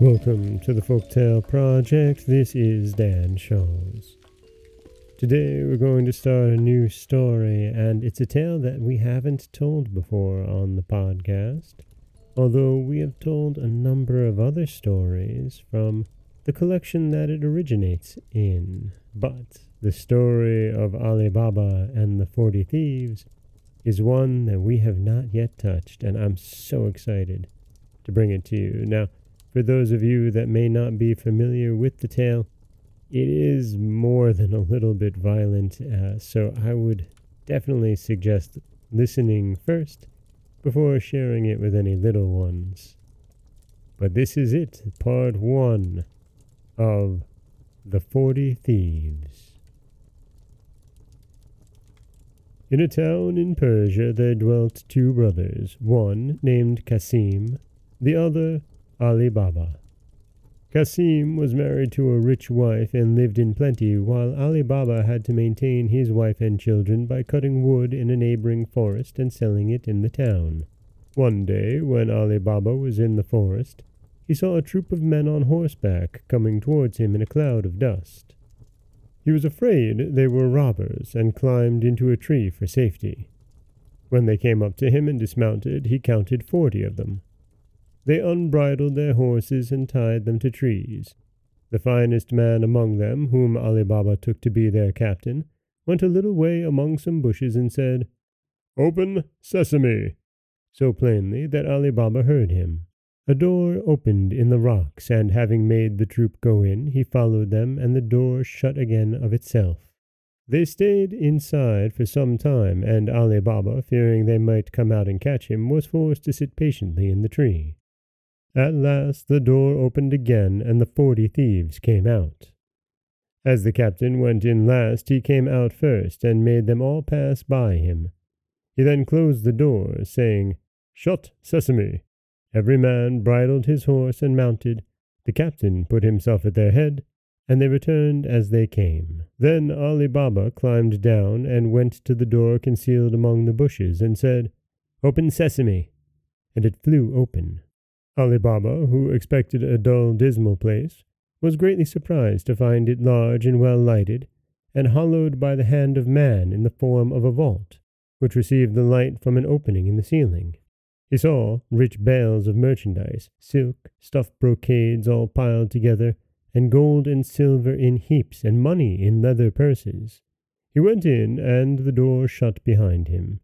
Welcome to the Folktale Project. This is Dan Scholz. Today we're going to start a new story, and it's a tale that we haven't told before on the podcast, although we have told a number of other stories from the collection that it originates in. But the story of Ali Baba and the Forty Thieves is one that we have not yet touched, and I'm so excited to bring it to you. Now, for those of you that may not be familiar with the tale, it is more than a little bit violent, uh, so I would definitely suggest listening first before sharing it with any little ones. But this is it, part one of The Forty Thieves. In a town in Persia there dwelt two brothers, one named Cassim, the other Ali Baba. Cassim was married to a rich wife and lived in plenty, while Ali Baba had to maintain his wife and children by cutting wood in a neighboring forest and selling it in the town. One day, when Ali Baba was in the forest, he saw a troop of men on horseback coming towards him in a cloud of dust. He was afraid they were robbers and climbed into a tree for safety. When they came up to him and dismounted, he counted forty of them. They unbridled their horses and tied them to trees. The finest man among them, whom Ali Baba took to be their captain, went a little way among some bushes and said, Open, sesame! so plainly that Ali Baba heard him. A door opened in the rocks, and having made the troop go in, he followed them, and the door shut again of itself. They stayed inside for some time, and Ali Baba, fearing they might come out and catch him, was forced to sit patiently in the tree. At last the door opened again, and the forty thieves came out. As the captain went in last, he came out first, and made them all pass by him. He then closed the door, saying, Shut, sesame! Every man bridled his horse and mounted. The captain put himself at their head, and they returned as they came. Then Ali Baba climbed down and went to the door concealed among the bushes, and said, Open sesame! And it flew open. Ali Baba, who expected a dull, dismal place, was greatly surprised to find it large and well lighted, and hollowed by the hand of man in the form of a vault, which received the light from an opening in the ceiling. He saw rich bales of merchandise, silk, stuffed brocades all piled together, and gold and silver in heaps, and money in leather purses. He went in, and the door shut behind him.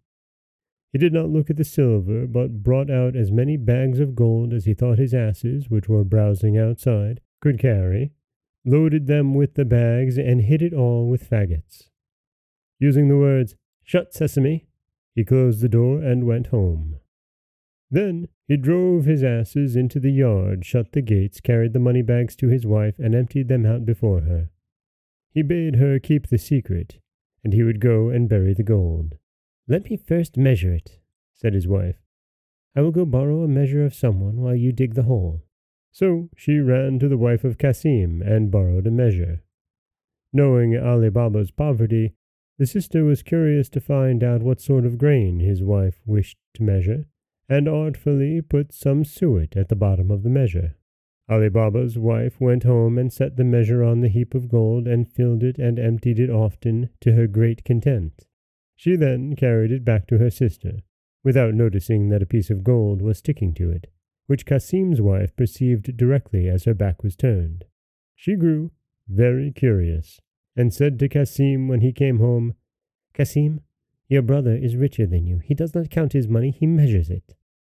He did not look at the silver, but brought out as many bags of gold as he thought his asses, which were browsing outside, could carry, loaded them with the bags, and hid it all with faggots. Using the words, Shut, sesame, he closed the door and went home. Then he drove his asses into the yard, shut the gates, carried the money bags to his wife, and emptied them out before her. He bade her keep the secret, and he would go and bury the gold. Let me first measure it, said his wife. I will go borrow a measure of someone while you dig the hole. So she ran to the wife of Cassim and borrowed a measure. Knowing Ali Baba's poverty, the sister was curious to find out what sort of grain his wife wished to measure, and artfully put some suet at the bottom of the measure. Ali Baba's wife went home and set the measure on the heap of gold and filled it and emptied it often to her great content. She then carried it back to her sister, without noticing that a piece of gold was sticking to it, which Cassim's wife perceived directly as her back was turned. She grew very curious, and said to Cassim when he came home, Cassim, your brother is richer than you. He does not count his money, he measures it.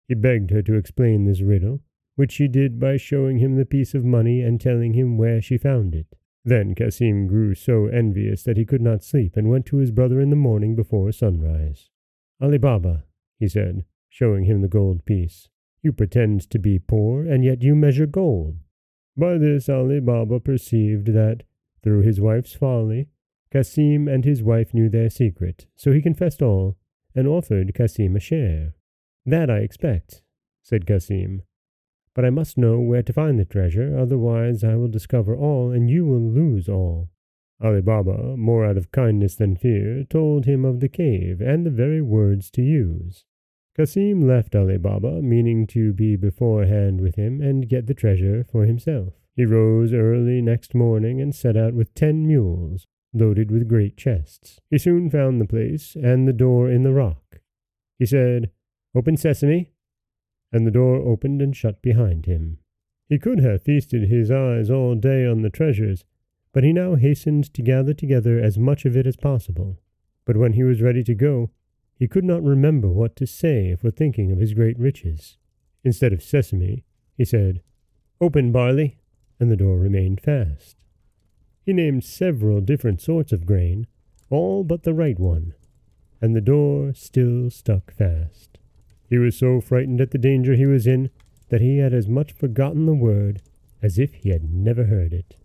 He begged her to explain this riddle, which she did by showing him the piece of money and telling him where she found it. Then Cassim grew so envious that he could not sleep, and went to his brother in the morning before sunrise. Ali Baba, he said, showing him the gold piece, you pretend to be poor, and yet you measure gold. By this Ali Baba perceived that, through his wife's folly, Cassim and his wife knew their secret, so he confessed all, and offered Cassim a share. That I expect, said Cassim. But I must know where to find the treasure, otherwise I will discover all, and you will lose all. Ali Baba, more out of kindness than fear, told him of the cave, and the very words to use. Cassim left Ali Baba, meaning to be beforehand with him and get the treasure for himself. He rose early next morning and set out with ten mules, loaded with great chests. He soon found the place and the door in the rock. He said, Open sesame, and the door opened and shut behind him. He could have feasted his eyes all day on the treasures, but he now hastened to gather together as much of it as possible. But when he was ready to go, he could not remember what to say for thinking of his great riches. Instead of sesame, he said, Open, barley, and the door remained fast. He named several different sorts of grain, all but the right one, and the door still stuck fast. He was so frightened at the danger he was in that he had as much forgotten the word as if he had never heard it.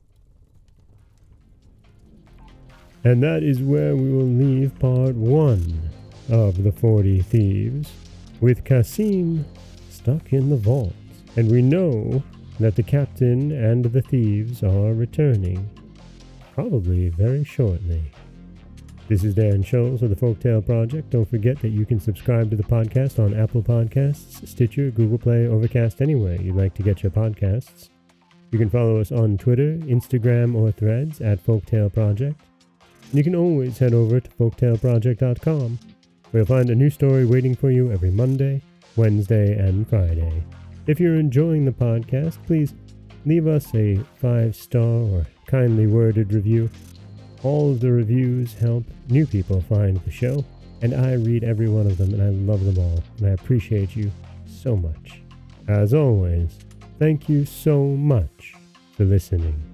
And that is where we will leave part one of the Forty Thieves, with Cassim stuck in the vault. And we know that the captain and the thieves are returning, probably very shortly. This is Dan Scholz of the Folktale Project. Don't forget that you can subscribe to the podcast on Apple Podcasts, Stitcher, Google Play, Overcast, anywhere you'd like to get your podcasts. You can follow us on Twitter, Instagram, or Threads at Folktale Project. And you can always head over to folktaleproject.com where you'll find a new story waiting for you every Monday, Wednesday, and Friday. If you're enjoying the podcast, please leave us a five star or kindly worded review. All of the reviews help new people find the show, and I read every one of them and I love them all, and I appreciate you so much. As always, thank you so much for listening.